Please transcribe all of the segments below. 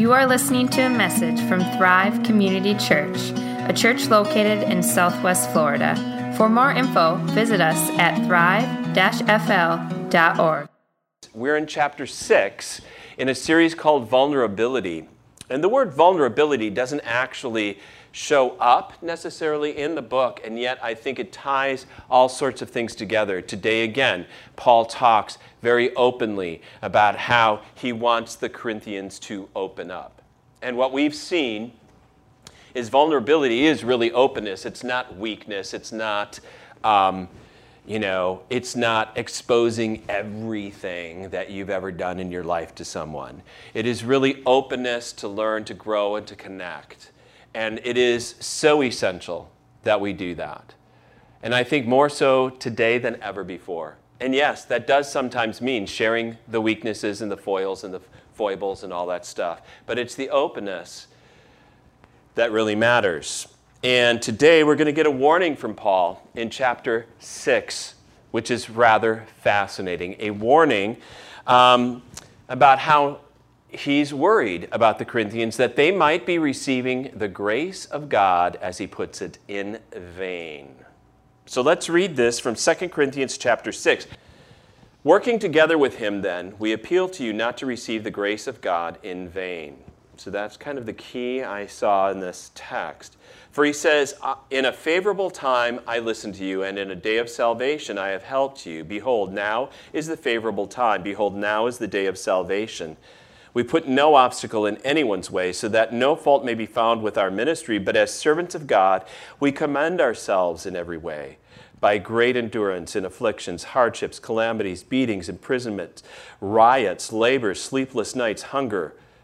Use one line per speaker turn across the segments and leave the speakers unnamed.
You are listening to a message from Thrive Community Church, a church located in Southwest Florida. For more info, visit us at thrive-fl.org.
We're in chapter 6 in a series called Vulnerability. And the word vulnerability doesn't actually show up necessarily in the book, and yet I think it ties all sorts of things together. Today, again, Paul talks very openly about how he wants the Corinthians to open up. And what we've seen is vulnerability is really openness. It's not weakness. It's not, um, you know, it's not exposing everything that you've ever done in your life to someone. It is really openness to learn, to grow, and to connect. And it is so essential that we do that. And I think more so today than ever before. And yes, that does sometimes mean sharing the weaknesses and the foils and the foibles and all that stuff. But it's the openness that really matters. And today we're going to get a warning from Paul in chapter 6, which is rather fascinating. A warning um, about how he's worried about the Corinthians that they might be receiving the grace of God, as he puts it, in vain. So let's read this from 2 Corinthians chapter 6. Working together with him, then, we appeal to you not to receive the grace of God in vain. So that's kind of the key I saw in this text. For he says, uh, In a favorable time I listened to you, and in a day of salvation I have helped you. Behold, now is the favorable time. Behold, now is the day of salvation. We put no obstacle in anyone's way, so that no fault may be found with our ministry, but as servants of God, we commend ourselves in every way. By great endurance in afflictions, hardships, calamities, beatings, imprisonments, riots, labor, sleepless nights, hunger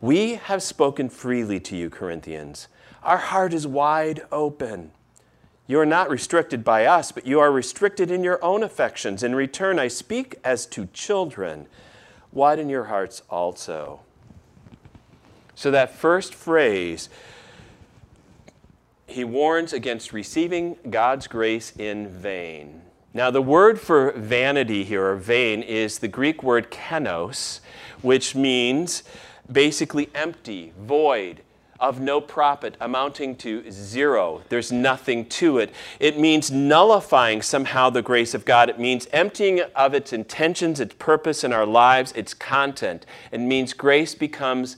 We have spoken freely to you, Corinthians. Our heart is wide open. You are not restricted by us, but you are restricted in your own affections. In return, I speak as to children. Widen your hearts also. So, that first phrase, he warns against receiving God's grace in vain. Now, the word for vanity here, or vain, is the Greek word kenos, which means basically empty, void, of no profit, amounting to zero. There's nothing to it. It means nullifying somehow the grace of God. It means emptying of its intentions, its purpose in our lives, its content. It means grace becomes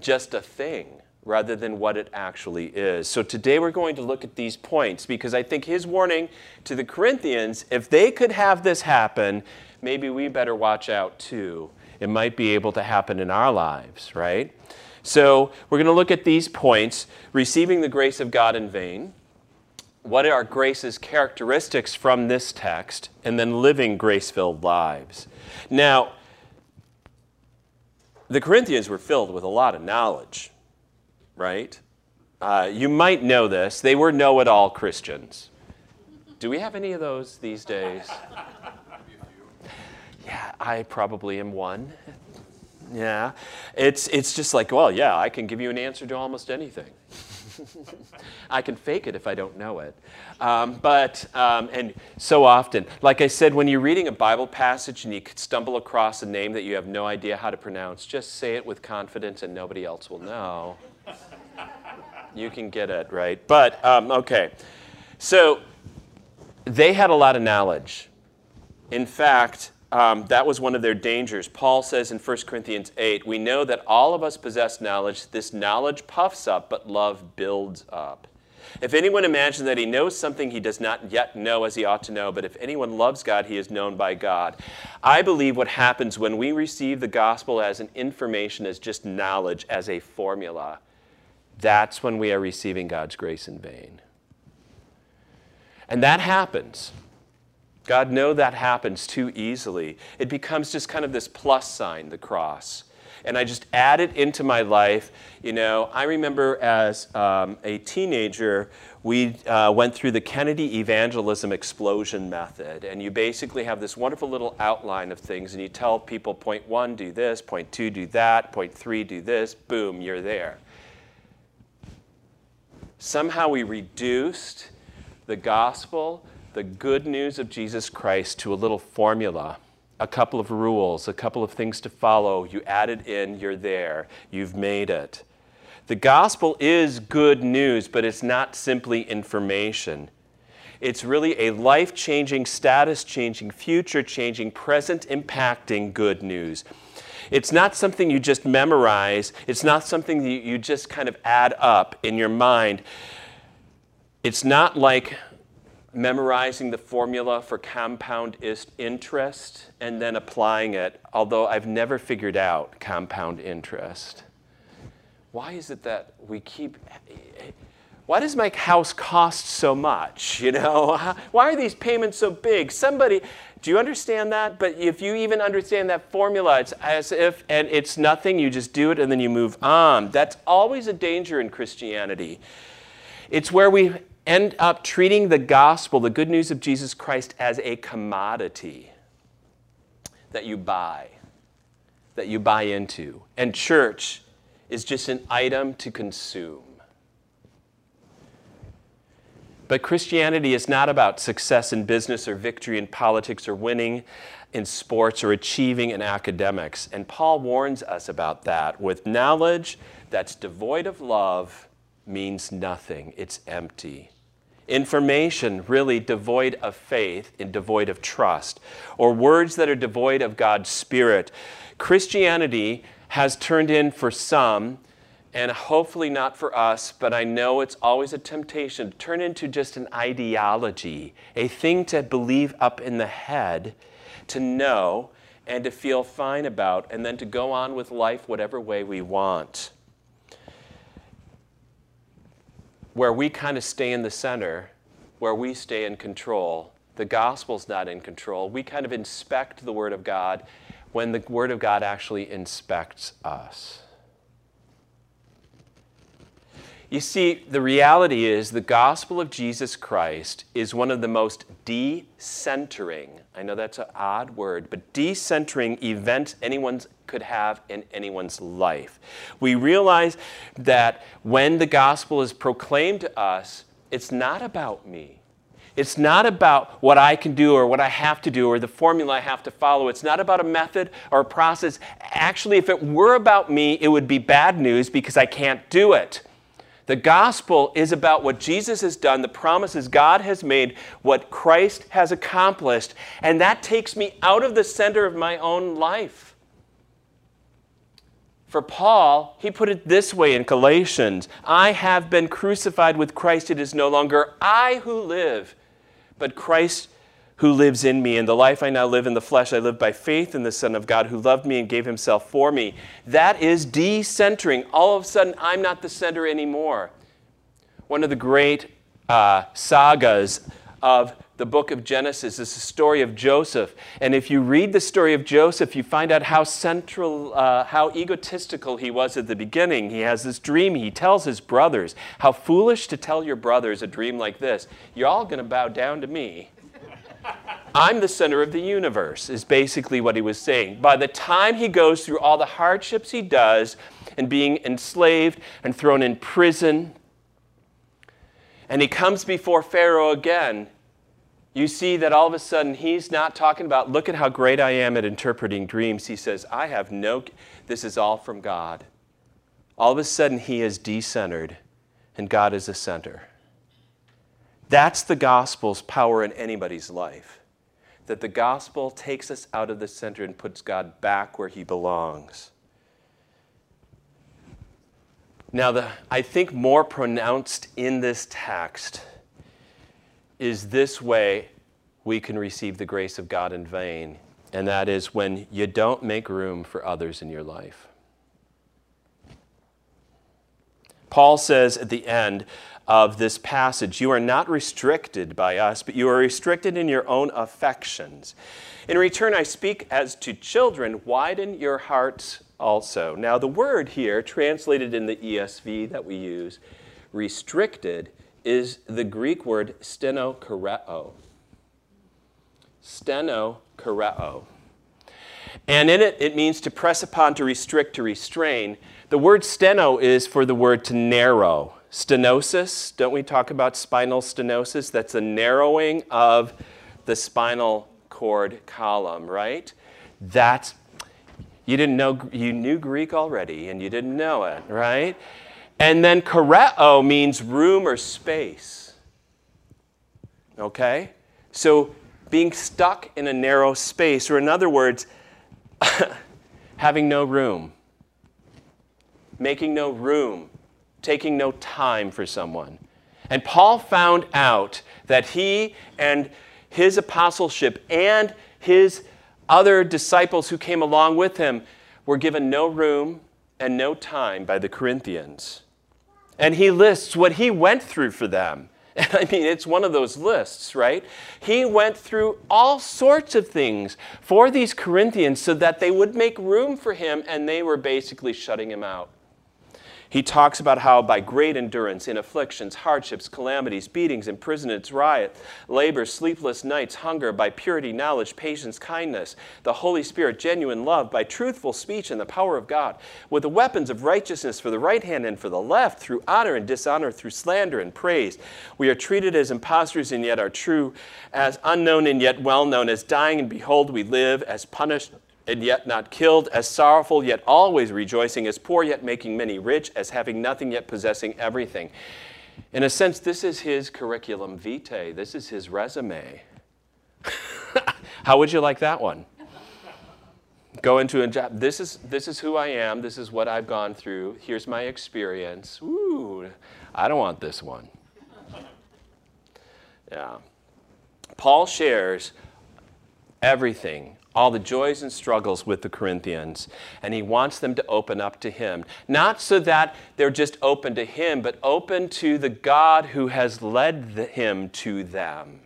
just a thing rather than what it actually is. So today we're going to look at these points because I think his warning to the Corinthians if they could have this happen, maybe we better watch out too it might be able to happen in our lives, right? So we're going to look at these points receiving the grace of God in vain. What are grace's characteristics from this text? And then living grace filled lives. Now, the Corinthians were filled with a lot of knowledge, right? Uh, you might know this. They were know it all Christians. Do we have any of those these days? Yeah, I probably am one. Yeah. It's, it's just like, well, yeah, I can give you an answer to almost anything. I can fake it if I don't know it. Um, but, um, and so often, like I said, when you're reading a Bible passage and you stumble across a name that you have no idea how to pronounce, just say it with confidence and nobody else will know. you can get it, right? But, um, okay. So, they had a lot of knowledge. In fact, um, that was one of their dangers. Paul says in 1 Corinthians 8, we know that all of us possess knowledge. This knowledge puffs up, but love builds up. If anyone imagines that he knows something he does not yet know as he ought to know, but if anyone loves God, he is known by God. I believe what happens when we receive the gospel as an information, as just knowledge, as a formula, that's when we are receiving God's grace in vain. And that happens God, know that happens too easily. It becomes just kind of this plus sign, the cross. and I just add it into my life. You know, I remember as um, a teenager, we uh, went through the Kennedy evangelism explosion method. And you basically have this wonderful little outline of things, and you tell people point one, do this, point two, do that, point three, do this, boom, you're there. Somehow we reduced the gospel, the good news of Jesus Christ, to a little formula a couple of rules, a couple of things to follow. You add it in, you're there, you've made it. The gospel is good news, but it's not simply information. It's really a life changing, status changing, future changing, present impacting good news. It's not something you just memorize, it's not something that you just kind of add up in your mind. It's not like memorizing the formula for compound interest and then applying it, although I've never figured out compound interest. Why is it that we keep why does my house cost so much you know? Why are these payments so big? Somebody do you understand that? But if you even understand that formula it's as if and it's nothing you just do it and then you move on. That's always a danger in christianity. It's where we end up treating the gospel the good news of jesus christ as a commodity that you buy that you buy into and church is just an item to consume. But Christianity is not about success in business or victory in politics or winning in sports or achieving in academics. And Paul warns us about that. With knowledge that's devoid of love means nothing, it's empty. Information really devoid of faith and devoid of trust, or words that are devoid of God's Spirit. Christianity has turned in for some, and hopefully not for us, but I know it's always a temptation to turn into just an ideology, a thing to believe up in the head, to know, and to feel fine about, and then to go on with life whatever way we want. Where we kind of stay in the center, where we stay in control. The gospel's not in control. We kind of inspect the Word of God when the Word of God actually inspects us. You see, the reality is the gospel of Jesus Christ is one of the most decentering, I know that's an odd word, but decentering events anyone could have in anyone's life. We realize that when the gospel is proclaimed to us, it's not about me. It's not about what I can do or what I have to do or the formula I have to follow. It's not about a method or a process. Actually, if it were about me, it would be bad news because I can't do it. The gospel is about what Jesus has done, the promises God has made, what Christ has accomplished, and that takes me out of the center of my own life. For Paul, he put it this way in Galatians I have been crucified with Christ. It is no longer I who live, but Christ who lives in me. And the life I now live in the flesh, I live by faith in the Son of God who loved me and gave himself for me. That is decentering. All of a sudden, I'm not the center anymore. One of the great uh, sagas of the book of Genesis is the story of Joseph. And if you read the story of Joseph, you find out how central, uh, how egotistical he was at the beginning. He has this dream. He tells his brothers, How foolish to tell your brothers a dream like this. You're all going to bow down to me. I'm the center of the universe, is basically what he was saying. By the time he goes through all the hardships he does, and being enslaved and thrown in prison, and he comes before Pharaoh again, you see that all of a sudden he's not talking about, look at how great I am at interpreting dreams. He says, I have no, this is all from God. All of a sudden he is decentered and God is the center. That's the gospel's power in anybody's life. That the gospel takes us out of the center and puts God back where he belongs. Now, the, I think more pronounced in this text is this way we can receive the grace of God in vain, and that is when you don't make room for others in your life. Paul says at the end of this passage, You are not restricted by us, but you are restricted in your own affections. In return, I speak as to children, widen your hearts also. Now, the word here, translated in the ESV that we use, restricted, is the Greek word stenokoreo. Stenokoreo. And in it, it means to press upon, to restrict, to restrain. The word steno is for the word to narrow. Stenosis, don't we talk about spinal stenosis? That's a narrowing of the spinal cord column, right? That's, you didn't know, you knew Greek already and you didn't know it, right? And then koreo means room or space. Okay? So being stuck in a narrow space, or in other words, having no room, making no room, taking no time for someone. And Paul found out that he and his apostleship and his other disciples who came along with him were given no room and no time by the Corinthians. And he lists what he went through for them. And I mean, it's one of those lists, right? He went through all sorts of things for these Corinthians so that they would make room for him, and they were basically shutting him out. He talks about how by great endurance in afflictions, hardships, calamities, beatings, imprisonments, riot, labor, sleepless nights, hunger, by purity, knowledge, patience, kindness, the Holy Spirit, genuine love, by truthful speech and the power of God, with the weapons of righteousness for the right hand and for the left, through honor and dishonor, through slander and praise. We are treated as impostors and yet are true, as unknown and yet well known, as dying and behold we live, as punished and yet not killed, as sorrowful yet always rejoicing, as poor yet making many rich, as having nothing yet possessing everything. In a sense, this is his curriculum vitae, this is his resume. How would you like that one? Go into a job. This is, this is who I am. This is what I've gone through. Here's my experience. Ooh, I don't want this one. Yeah. Paul shares everything all the joys and struggles with the Corinthians, and he wants them to open up to him. Not so that they're just open to him, but open to the God who has led the, him to them.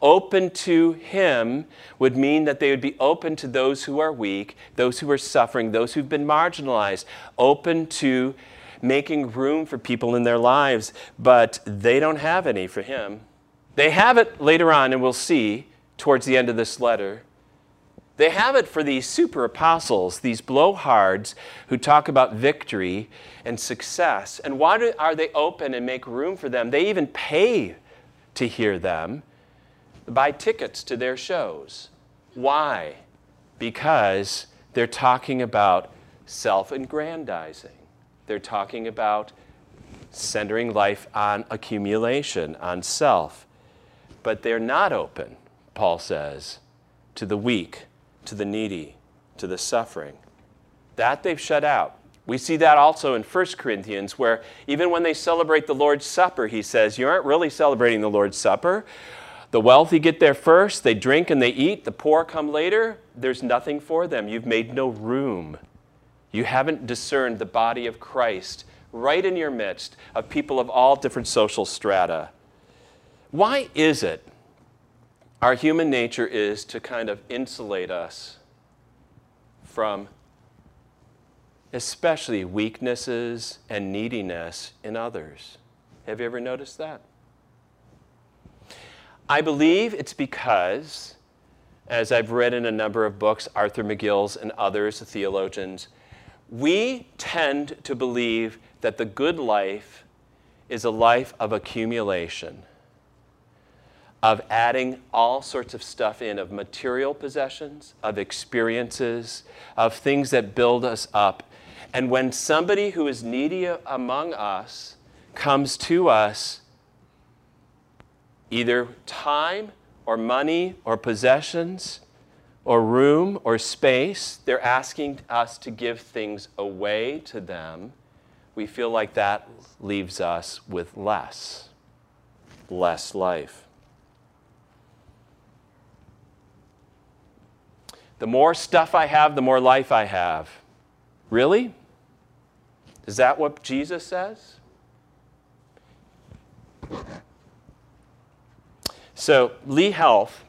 Open to him would mean that they would be open to those who are weak, those who are suffering, those who've been marginalized, open to making room for people in their lives, but they don't have any for him. They have it later on, and we'll see towards the end of this letter. They have it for these super apostles, these blowhards who talk about victory and success. And why do, are they open and make room for them? They even pay to hear them, buy tickets to their shows. Why? Because they're talking about self aggrandizing, they're talking about centering life on accumulation, on self. But they're not open, Paul says, to the weak to the needy, to the suffering. That they've shut out. We see that also in 1 Corinthians, where even when they celebrate the Lord's Supper, he says, You aren't really celebrating the Lord's Supper. The wealthy get there first, they drink and they eat, the poor come later. There's nothing for them. You've made no room. You haven't discerned the body of Christ right in your midst of people of all different social strata. Why is it our human nature is to kind of insulate us from especially weaknesses and neediness in others. Have you ever noticed that? I believe it's because, as I've read in a number of books, Arthur McGill's and others, theologians, we tend to believe that the good life is a life of accumulation of adding all sorts of stuff in of material possessions, of experiences, of things that build us up. And when somebody who is needy among us comes to us, either time or money or possessions or room or space, they're asking us to give things away to them. We feel like that leaves us with less, less life. The more stuff I have, the more life I have. Really? Is that what Jesus says? So, Lee Health,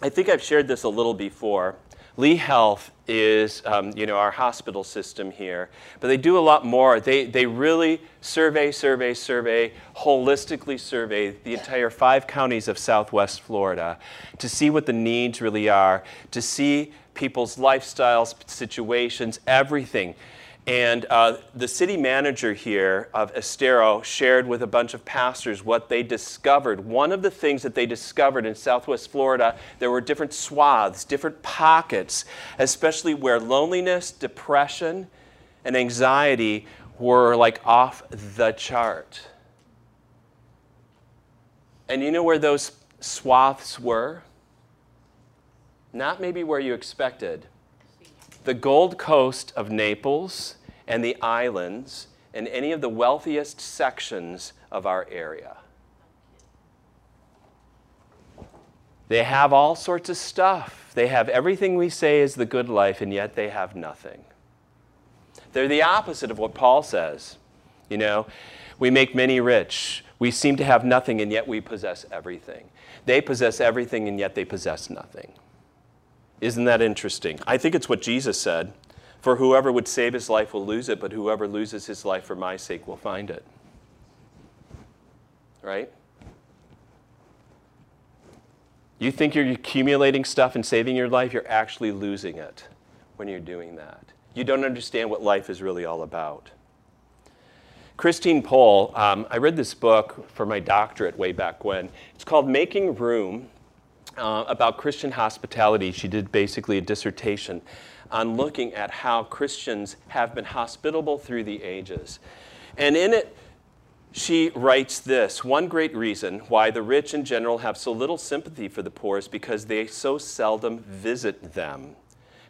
I think I've shared this a little before, Lee Health is, um, you know, our hospital system here, but they do a lot more. They, they really survey, survey, survey, holistically survey the entire five counties of southwest Florida to see what the needs really are, to see people's lifestyles, situations, everything. And uh, the city manager here of Estero shared with a bunch of pastors what they discovered. One of the things that they discovered in southwest Florida, there were different swaths, different pockets, especially where loneliness, depression, and anxiety were like off the chart. And you know where those swaths were? Not maybe where you expected the Gold Coast of Naples and the islands and any of the wealthiest sections of our area. They have all sorts of stuff. They have everything we say is the good life, and yet they have nothing. They're the opposite of what Paul says. You know, we make many rich. We seem to have nothing, and yet we possess everything. They possess everything, and yet they possess nothing. Isn't that interesting? I think it's what Jesus said For whoever would save his life will lose it, but whoever loses his life for my sake will find it. Right? You think you're accumulating stuff and saving your life, you're actually losing it when you're doing that. You don't understand what life is really all about. Christine Pohl, um, I read this book for my doctorate way back when. It's called Making Room uh, about Christian hospitality. She did basically a dissertation on looking at how Christians have been hospitable through the ages. And in it, she writes this One great reason why the rich in general have so little sympathy for the poor is because they so seldom visit them.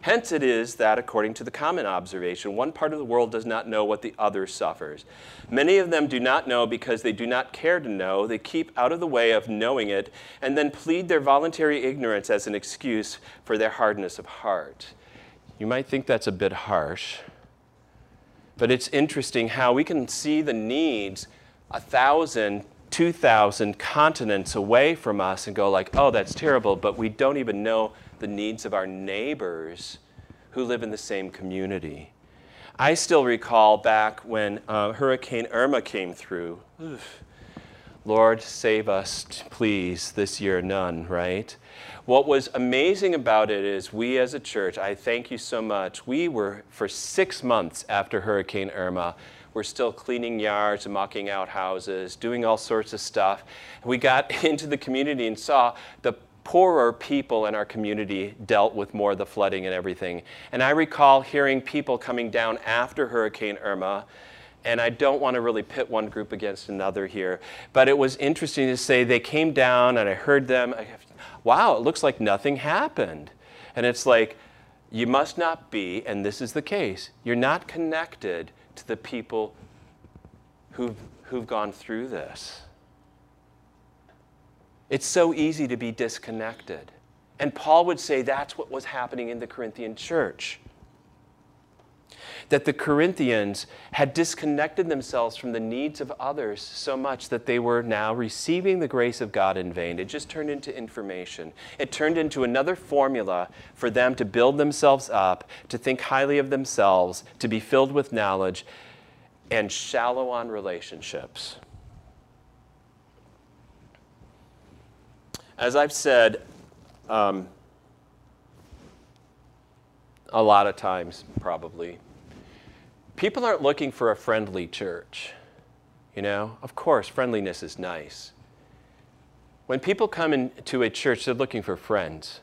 Hence, it is that, according to the common observation, one part of the world does not know what the other suffers. Many of them do not know because they do not care to know. They keep out of the way of knowing it and then plead their voluntary ignorance as an excuse for their hardness of heart. You might think that's a bit harsh, but it's interesting how we can see the needs a thousand, two thousand continents away from us and go like, oh, that's terrible, but we don't even know the needs of our neighbors who live in the same community. I still recall back when uh, Hurricane Irma came through. Oof. Lord, save us, please, this year, none, right? What was amazing about it is we as a church, I thank you so much. We were, for six months after Hurricane Irma, we're still cleaning yards and mucking out houses, doing all sorts of stuff. We got into the community and saw the poorer people in our community dealt with more of the flooding and everything. And I recall hearing people coming down after Hurricane Irma, and I don't want to really pit one group against another here, but it was interesting to say they came down and I heard them, wow, it looks like nothing happened. And it's like, you must not be, and this is the case, you're not connected to the people who've, who've gone through this. It's so easy to be disconnected. And Paul would say that's what was happening in the Corinthian church. That the Corinthians had disconnected themselves from the needs of others so much that they were now receiving the grace of God in vain. It just turned into information. It turned into another formula for them to build themselves up, to think highly of themselves, to be filled with knowledge, and shallow on relationships. As I've said um, a lot of times, probably, people aren't looking for a friendly church. You know, of course, friendliness is nice. When people come into a church, they're looking for friends.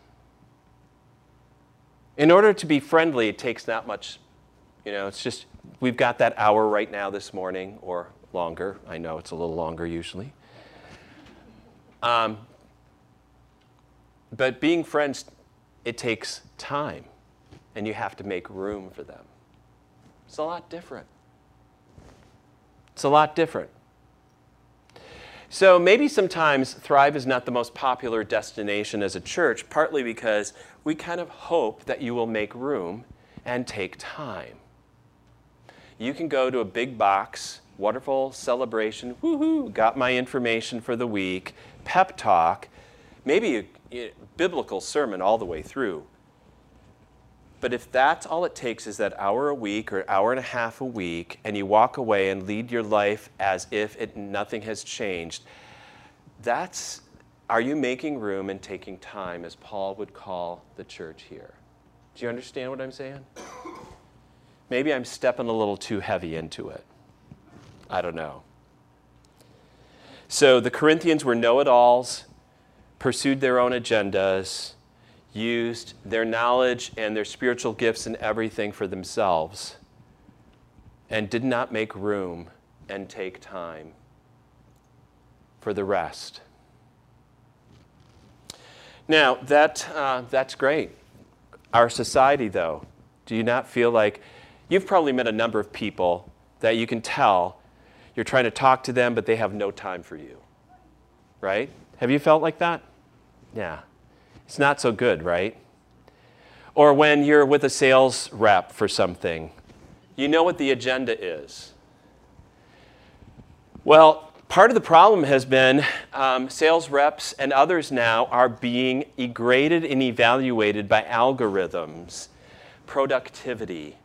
In order to be friendly, it takes not much. You know, it's just, we've got that hour right now this morning, or longer. I know it's a little longer usually. Um, but being friends, it takes time, and you have to make room for them. It's a lot different. It's a lot different. So maybe sometimes Thrive is not the most popular destination as a church, partly because we kind of hope that you will make room and take time. You can go to a big box, wonderful celebration, woohoo, got my information for the week, pep talk. Maybe you biblical sermon all the way through. But if that's all it takes is that hour a week or hour and a half a week, and you walk away and lead your life as if it, nothing has changed, that's are you making room and taking time, as Paul would call the church here? Do you understand what I'm saying? Maybe I'm stepping a little too heavy into it. I don't know. So the Corinthians were know it alls, pursued their own agendas, used their knowledge and their spiritual gifts and everything for themselves, and did not make room and take time for the rest. Now, that, uh, that's great. Our society, though, do you not feel like you've probably met a number of people that you can tell you're trying to talk to them, but they have no time for you? Right? Have you felt like that? Yeah. It's not so good, right? Or when you're with a sales rep for something, you know what the agenda is. Well, Part of the problem has been um, sales reps and others now are being graded and evaluated by algorithms, productivity.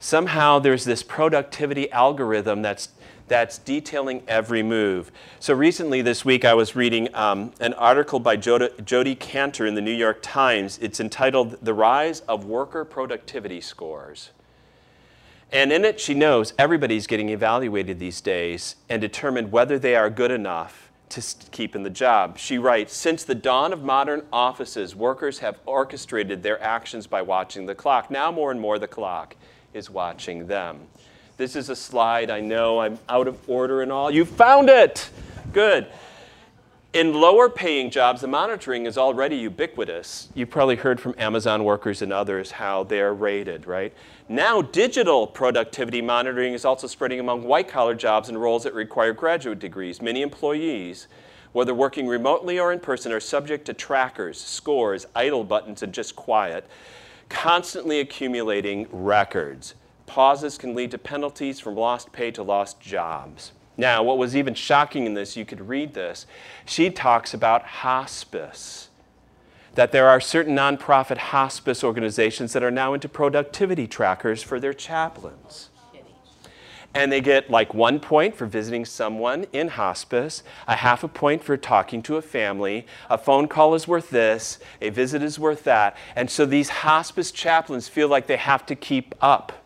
Somehow there's this productivity algorithm that's, that's detailing every move. So recently this week I was reading um, an article by Jody Jodi Kantor in the New York Times. It's entitled The Rise of Worker Productivity Scores. And in it, she knows everybody's getting evaluated these days and determined whether they are good enough to keep in the job. She writes Since the dawn of modern offices, workers have orchestrated their actions by watching the clock. Now, more and more, the clock is watching them. This is a slide. I know I'm out of order and all. You found it! Good. In lower paying jobs, the monitoring is already ubiquitous. You've probably heard from Amazon workers and others how they're rated, right? Now, digital productivity monitoring is also spreading among white collar jobs and roles that require graduate degrees. Many employees, whether working remotely or in person, are subject to trackers, scores, idle buttons, and just quiet, constantly accumulating records. Pauses can lead to penalties from lost pay to lost jobs. Now, what was even shocking in this, you could read this, she talks about hospice. That there are certain nonprofit hospice organizations that are now into productivity trackers for their chaplains. And they get like one point for visiting someone in hospice, a half a point for talking to a family, a phone call is worth this, a visit is worth that. And so these hospice chaplains feel like they have to keep up.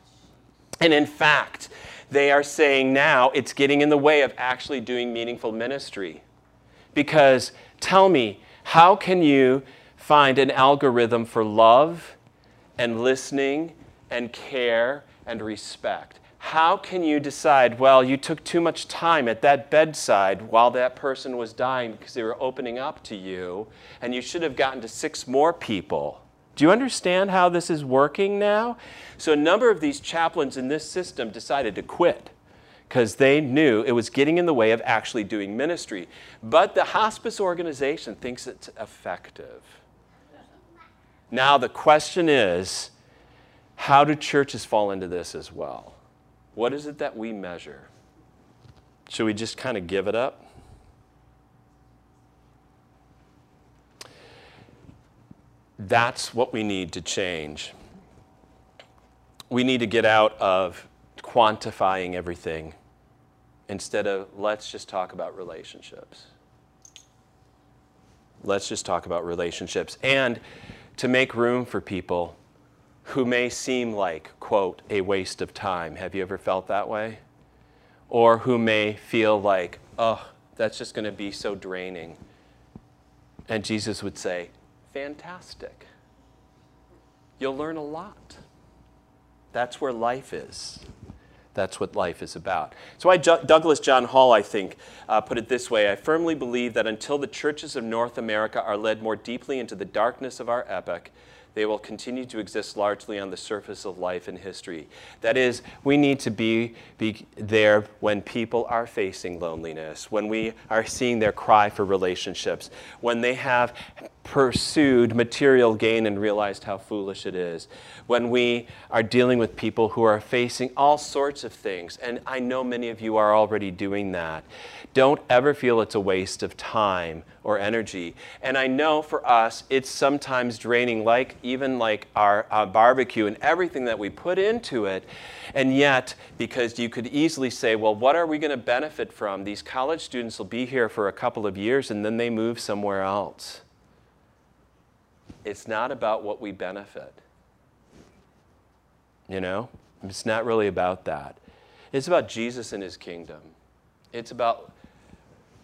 And in fact, they are saying now it's getting in the way of actually doing meaningful ministry. Because tell me, how can you find an algorithm for love and listening and care and respect? How can you decide, well, you took too much time at that bedside while that person was dying because they were opening up to you, and you should have gotten to six more people? Do you understand how this is working now? So, a number of these chaplains in this system decided to quit because they knew it was getting in the way of actually doing ministry. But the hospice organization thinks it's effective. Now, the question is how do churches fall into this as well? What is it that we measure? Should we just kind of give it up? That's what we need to change. We need to get out of quantifying everything instead of let's just talk about relationships. Let's just talk about relationships and to make room for people who may seem like, quote, a waste of time. Have you ever felt that way? Or who may feel like, oh, that's just going to be so draining. And Jesus would say, fantastic. You'll learn a lot. That's where life is. That's what life is about. So, I, Douglas John Hall, I think, uh, put it this way I firmly believe that until the churches of North America are led more deeply into the darkness of our epoch, they will continue to exist largely on the surface of life and history. That is, we need to be, be there when people are facing loneliness, when we are seeing their cry for relationships, when they have pursued material gain and realized how foolish it is, when we are dealing with people who are facing all sorts of things. And I know many of you are already doing that. Don't ever feel it's a waste of time or energy. And I know for us, it's sometimes draining, like even like our uh, barbecue and everything that we put into it. And yet, because you could easily say, well, what are we going to benefit from? These college students will be here for a couple of years and then they move somewhere else. It's not about what we benefit. You know? It's not really about that. It's about Jesus and his kingdom. It's about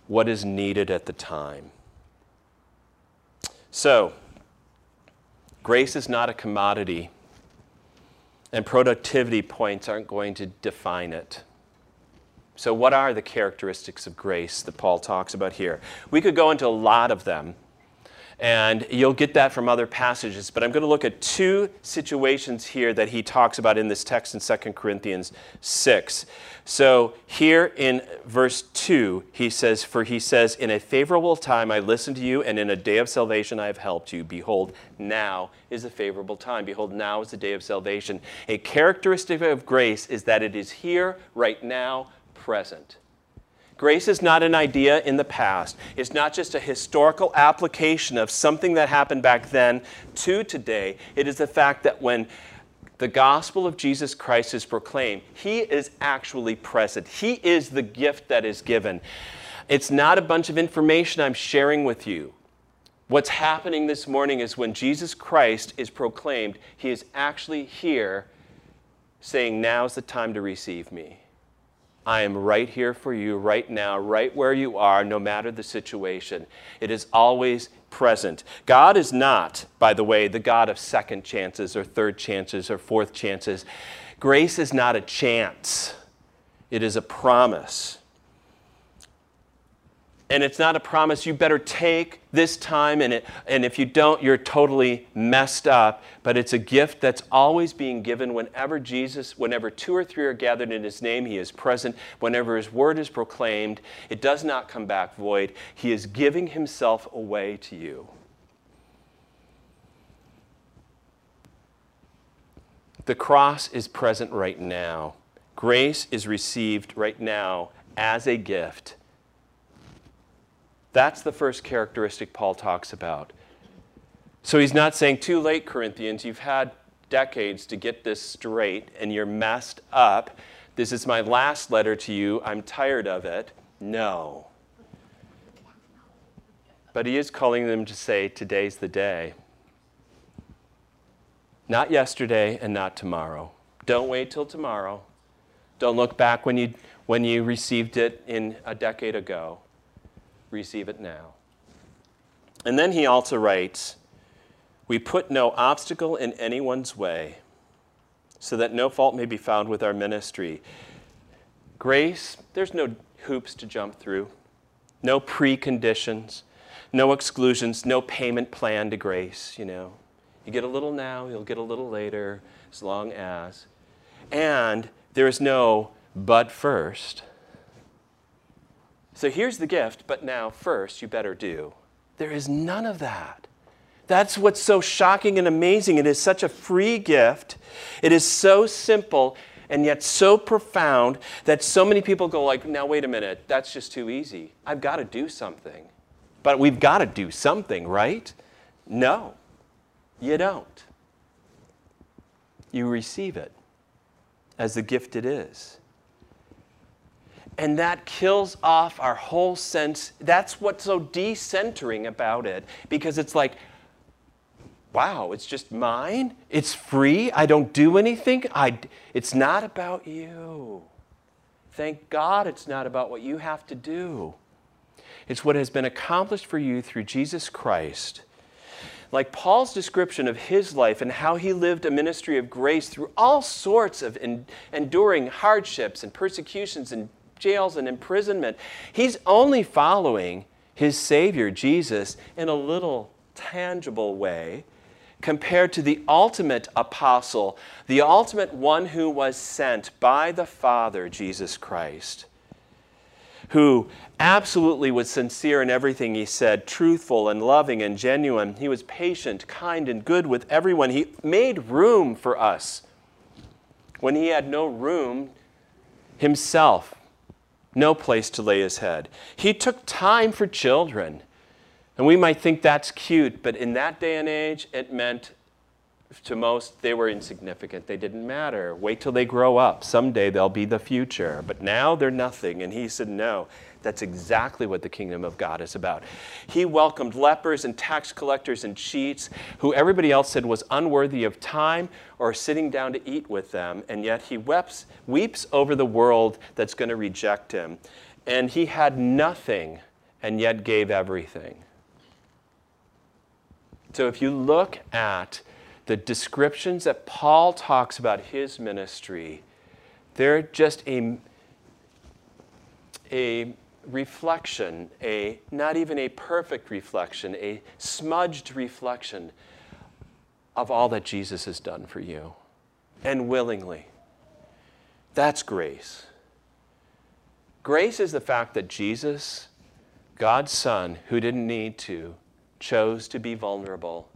what is needed at the time. So, grace is not a commodity, and productivity points aren't going to define it. So, what are the characteristics of grace that Paul talks about here? We could go into a lot of them. And you'll get that from other passages. But I'm going to look at two situations here that he talks about in this text in 2 Corinthians 6. So here in verse 2, he says, For he says, In a favorable time I listened to you, and in a day of salvation I have helped you. Behold, now is a favorable time. Behold, now is the day of salvation. A characteristic of grace is that it is here, right now, present. Grace is not an idea in the past. It's not just a historical application of something that happened back then to today. It is the fact that when the gospel of Jesus Christ is proclaimed, He is actually present. He is the gift that is given. It's not a bunch of information I'm sharing with you. What's happening this morning is when Jesus Christ is proclaimed, He is actually here saying, Now's the time to receive me. I am right here for you right now, right where you are, no matter the situation. It is always present. God is not, by the way, the God of second chances or third chances or fourth chances. Grace is not a chance, it is a promise. And it's not a promise you better take this time, and, it, and if you don't, you're totally messed up. But it's a gift that's always being given whenever Jesus, whenever two or three are gathered in his name, he is present. Whenever his word is proclaimed, it does not come back void. He is giving himself away to you. The cross is present right now. Grace is received right now as a gift that's the first characteristic Paul talks about. So he's not saying, too late, Corinthians, you've had decades to get this straight and you're messed up. This is my last letter to you. I'm tired of it. No. But he is calling them to say, today's the day. Not yesterday and not tomorrow. Don't wait till tomorrow. Don't look back when you, when you received it in a decade ago receive it now. And then he also writes, We put no obstacle in anyone's way, so that no fault may be found with our ministry. Grace, there's no hoops to jump through, no preconditions, no exclusions, no payment plan to grace, you know. You get a little now, you'll get a little later, as long as. And there is no but first. So here's the gift, but now first you better do. There is none of that. That's what's so shocking and amazing. It is such a free gift. It is so simple and yet so profound that so many people go like, "Now wait a minute, that's just too easy. I've got to do something." But we've got to do something, right? No. You don't. You receive it as the gift it is. And that kills off our whole sense. That's what's so decentering about it because it's like, wow, it's just mine. It's free. I don't do anything. I, it's not about you. Thank God it's not about what you have to do. It's what has been accomplished for you through Jesus Christ. Like Paul's description of his life and how he lived a ministry of grace through all sorts of enduring hardships and persecutions and jails and imprisonment. He's only following his Savior, Jesus, in a little tangible way compared to the ultimate apostle, the ultimate one who was sent by the Father, Jesus Christ, who absolutely was sincere in everything he said, truthful and loving and genuine. He was patient, kind, and good with everyone. He made room for us when he had no room himself no place to lay his head. He took time for children. And we might think that's cute, but in that day and age, it meant to most, they were insignificant. They didn't matter. Wait till they grow up. Someday they'll be the future. But now they're nothing. And he said, No, that's exactly what the kingdom of God is about. He welcomed lepers and tax collectors and cheats, who everybody else said was unworthy of time or sitting down to eat with them. And yet he weeps, weeps over the world that's going to reject him. And he had nothing and yet gave everything. So if you look at the descriptions that Paul talks about his ministry, they're just a, a reflection, a not even a perfect reflection, a smudged reflection of all that Jesus has done for you and willingly. That's grace. Grace is the fact that Jesus, God's Son, who didn't need to, chose to be vulnerable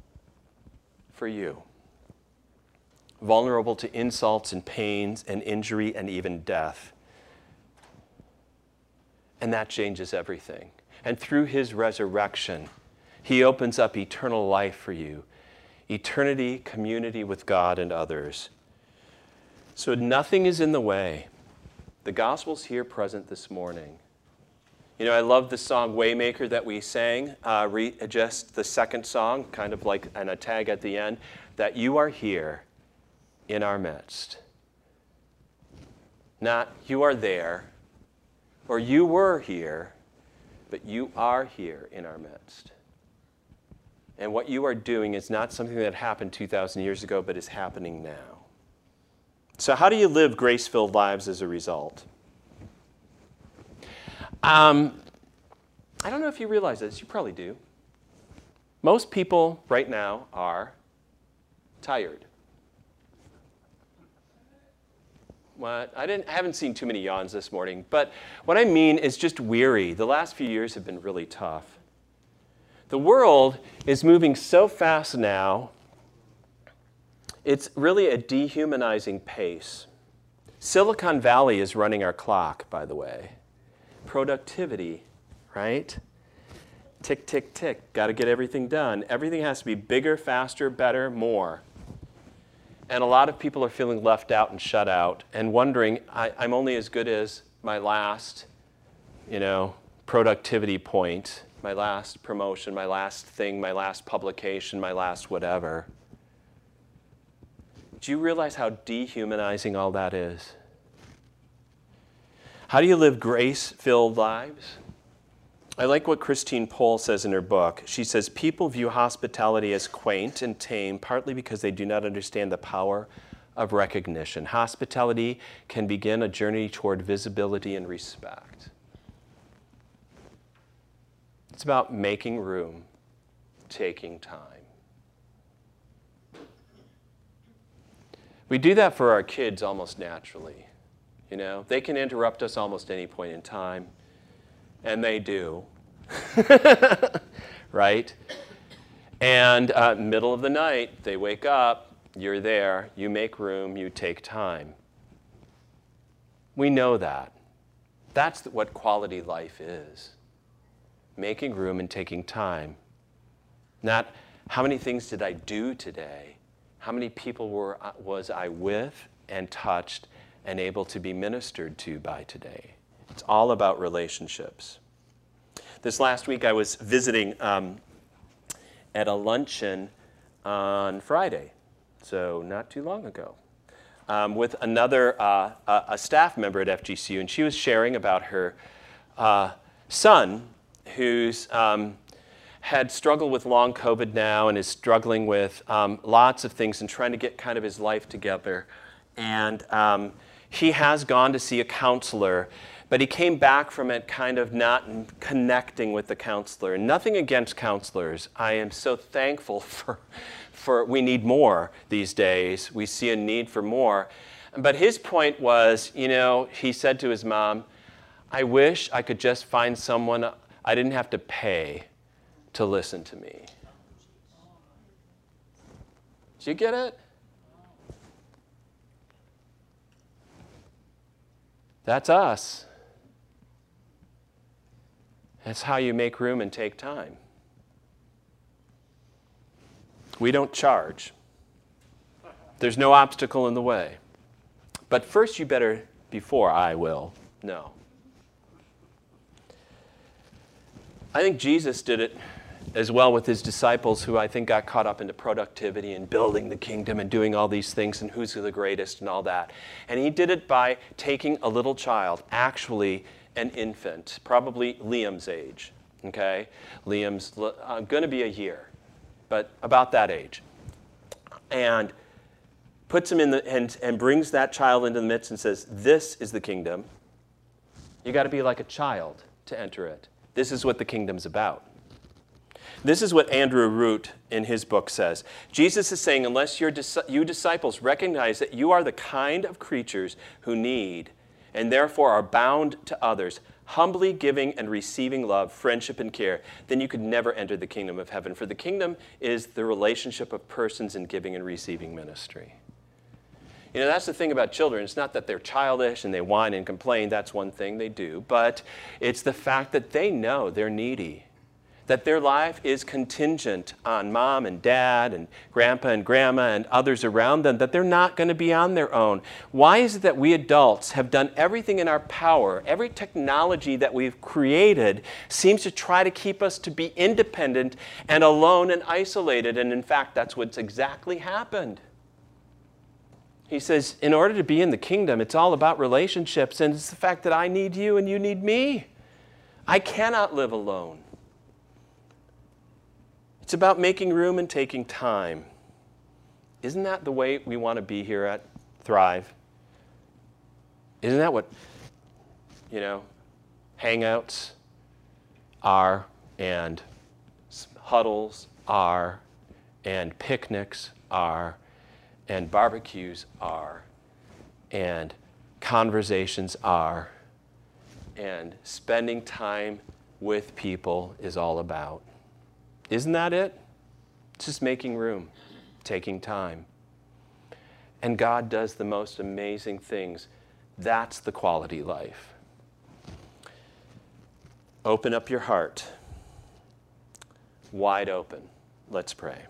for you. Vulnerable to insults and pains and injury and even death. And that changes everything. And through his resurrection, he opens up eternal life for you eternity, community with God and others. So nothing is in the way. The gospel's here present this morning. You know, I love the song Waymaker that we sang, uh, re- just the second song, kind of like and a tag at the end, that you are here in our midst. Not you are there, or you were here, but you are here in our midst. And what you are doing is not something that happened 2,000 years ago, but is happening now. So, how do you live grace filled lives as a result? Um, I don't know if you realize this, you probably do. Most people right now are tired. What? I, didn't, I haven't seen too many yawns this morning, but what I mean is just weary. The last few years have been really tough. The world is moving so fast now, it's really a dehumanizing pace. Silicon Valley is running our clock, by the way productivity, right? Tick, tick, tick. Got to get everything done. Everything has to be bigger, faster, better, more. And a lot of people are feeling left out and shut out and wondering, I, am only as good as my last, you know, productivity point, my last promotion, my last thing, my last publication, my last whatever. Do you realize how dehumanizing all that is? How do you live grace filled lives? I like what Christine Pohl says in her book. She says, People view hospitality as quaint and tame, partly because they do not understand the power of recognition. Hospitality can begin a journey toward visibility and respect. It's about making room, taking time. We do that for our kids almost naturally. You know, they can interrupt us almost any point in time, and they do. right? And uh, middle of the night, they wake up, you're there, you make room, you take time. We know that. That's what quality life is making room and taking time. Not how many things did I do today? How many people were, uh, was I with and touched and able to be ministered to by today. It's all about relationships. This last week, I was visiting um, at a luncheon on Friday, so not too long ago, um, with another uh, a, staff member at FGCU, and she was sharing about her uh, son, who's um, had struggled with long COVID now and is struggling with um, lots of things and trying to get kind of his life together, and um, he has gone to see a counselor, but he came back from it kind of not connecting with the counselor. Nothing against counselors. I am so thankful for, for we need more these days. We see a need for more. But his point was, you know, he said to his mom, I wish I could just find someone I didn't have to pay to listen to me. Did you get it? That's us. That's how you make room and take time. We don't charge. There's no obstacle in the way. But first, you better, before I will, know. I think Jesus did it as well with his disciples, who I think got caught up into productivity and building the kingdom and doing all these things and who's the greatest and all that. And he did it by taking a little child, actually an infant, probably Liam's age. Okay? Liam's uh, to be a year, but about that age. And puts him in the, and, and brings that child into the midst and says, This is the kingdom. You got to be like a child to enter it. This is what the kingdom's about. This is what Andrew Root in his book says. Jesus is saying, unless you disciples recognize that you are the kind of creatures who need and therefore are bound to others, humbly giving and receiving love, friendship, and care, then you could never enter the kingdom of heaven. For the kingdom is the relationship of persons in giving and receiving ministry. You know, that's the thing about children. It's not that they're childish and they whine and complain. That's one thing they do. But it's the fact that they know they're needy that their life is contingent on mom and dad and grandpa and grandma and others around them, that they're not going to be on their own. Why is it that we adults have done everything in our power, every technology that we've created seems to try to keep us to be independent and alone and isolated? And in fact, that's what's exactly happened. He says, in order to be in the kingdom, it's all about relationships, and it's the fact that I need you and you need me. I cannot live alone. It's about making room and taking time. Isn't that the way we want to be here at Thrive? Isn't that what, you know, hangouts are and huddles are and picnics are and barbecues are and conversations are and spending time with people is all about. Isn't that it? It's just making room, taking time. And God does the most amazing things. That's the quality life. Open up your heart, wide open. Let's pray.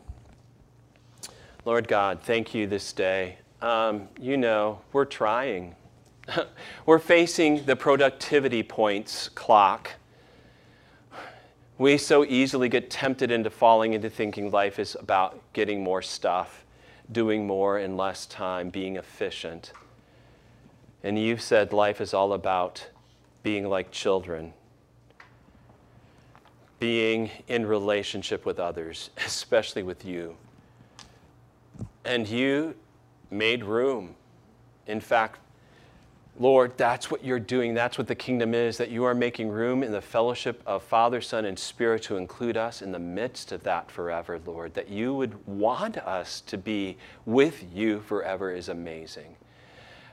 Lord God, thank you this day. Um, you know, we're trying. we're facing the productivity points clock we so easily get tempted into falling into thinking life is about getting more stuff, doing more in less time, being efficient. And you've said life is all about being like children, being in relationship with others, especially with you. And you made room. In fact, Lord, that's what you're doing. That's what the kingdom is, that you are making room in the fellowship of Father, Son, and Spirit to include us in the midst of that forever, Lord. That you would want us to be with you forever is amazing.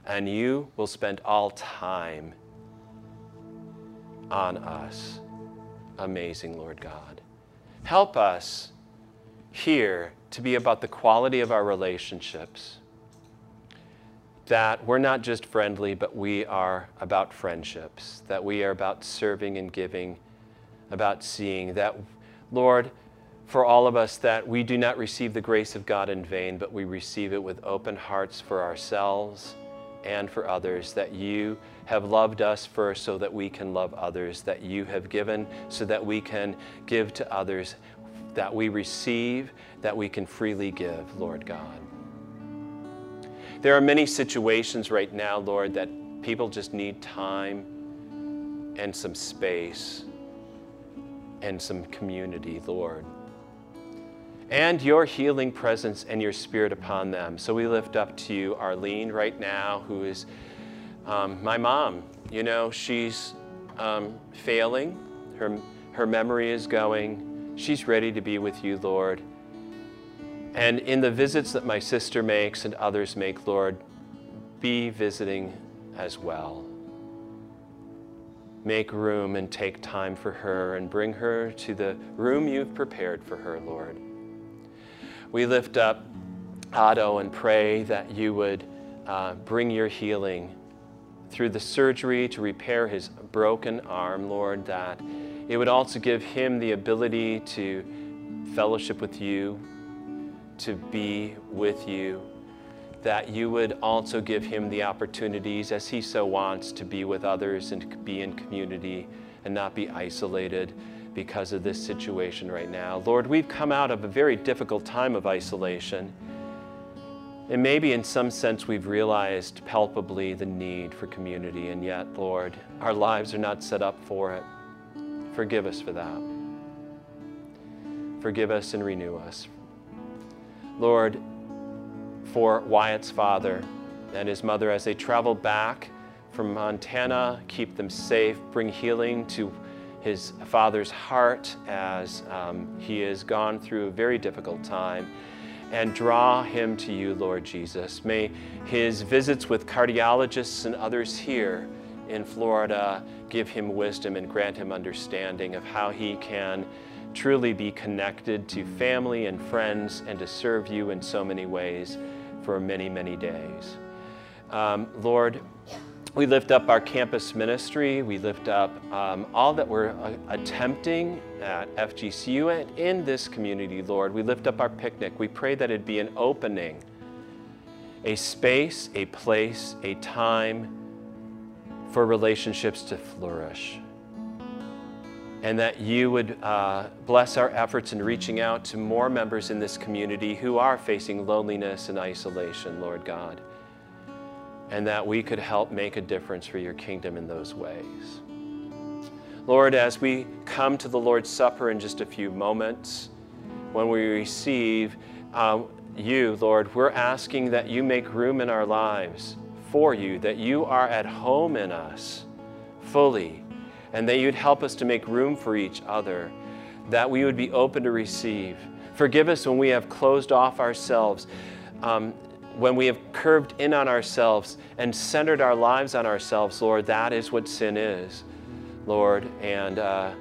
And you will spend all time on us. Amazing, Lord God. Help us here to be about the quality of our relationships that we're not just friendly, but we are about friendships, that we are about serving and giving, about seeing, that, Lord, for all of us, that we do not receive the grace of God in vain, but we receive it with open hearts for ourselves and for others, that you have loved us first so that we can love others, that you have given so that we can give to others, that we receive, that we can freely give, Lord God. There are many situations right now, Lord, that people just need time and some space and some community, Lord. And your healing presence and your spirit upon them. So we lift up to you Arlene right now, who is um, my mom. You know, she's um, failing, her, her memory is going. She's ready to be with you, Lord. And in the visits that my sister makes and others make, Lord, be visiting as well. Make room and take time for her and bring her to the room you've prepared for her, Lord. We lift up Otto and pray that you would uh, bring your healing through the surgery to repair his broken arm, Lord, that it would also give him the ability to fellowship with you to be with you, that you would also give him the opportunities, as he so wants, to be with others and to be in community and not be isolated because of this situation right now. Lord, we've come out of a very difficult time of isolation. And maybe in some sense we've realized palpably the need for community, and yet, Lord, our lives are not set up for it. Forgive us for that. Forgive us and renew us. Lord, for Wyatt's father and his mother as they travel back from Montana, keep them safe, bring healing to his father's heart as um, he has gone through a very difficult time and draw him to you, Lord Jesus. May his visits with cardiologists and others here in Florida give him wisdom and grant him understanding of how he can truly be connected to family and friends and to serve you in so many ways for many, many days. Um, Lord, we lift up our campus ministry. We lift up um, all that we're uh, attempting at FGCU and in this community, Lord. We lift up our picnic. We pray that it be an opening, a space, a place, a time for relationships to flourish. And that you would uh, bless our efforts in reaching out to more members in this community who are facing loneliness and isolation, Lord God and that we could help make a difference for your kingdom in those ways. Lord, as we come to the Lord's Supper in just a few moments, when we receive uh, you, Lord, we're asking that you make room in our lives for you, that you are at home in us fully, and that you'd help us to make room for each other, that we would be open to receive. Forgive us when we have closed off ourselves. Um, when we have curved in on ourselves and centered our lives on ourselves, Lord, that is what sin is, Lord. And uh,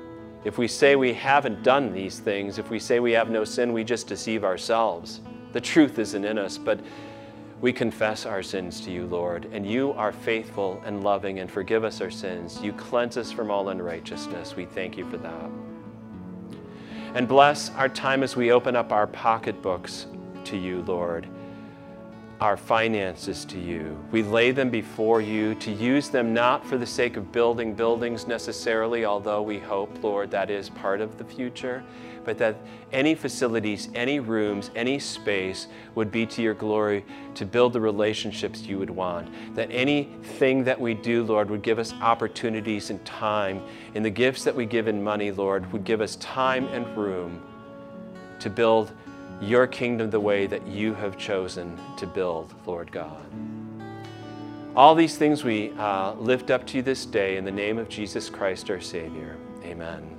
if we say we haven't done these things, if we say we have no sin, we just deceive ourselves. The truth isn't in us, but we confess our sins to you, Lord, and you are faithful and loving and forgive us our sins. You cleanse us from all unrighteousness. We thank you for that. And bless our time as we open up our pocketbooks to you, Lord our finances to you. We lay them before you to use them not for the sake of building buildings necessarily, although we hope, Lord, that is part of the future, but that any facilities, any rooms, any space would be to your glory to build the relationships you would want. That anything that we do, Lord, would give us opportunities and time. and the gifts that we give in money, Lord, would give us time and room to build your kingdom the way that you have chosen to build, Lord God. All these things we uh, lift up to you this day in the name of Jesus Christ, our Savior. Amen.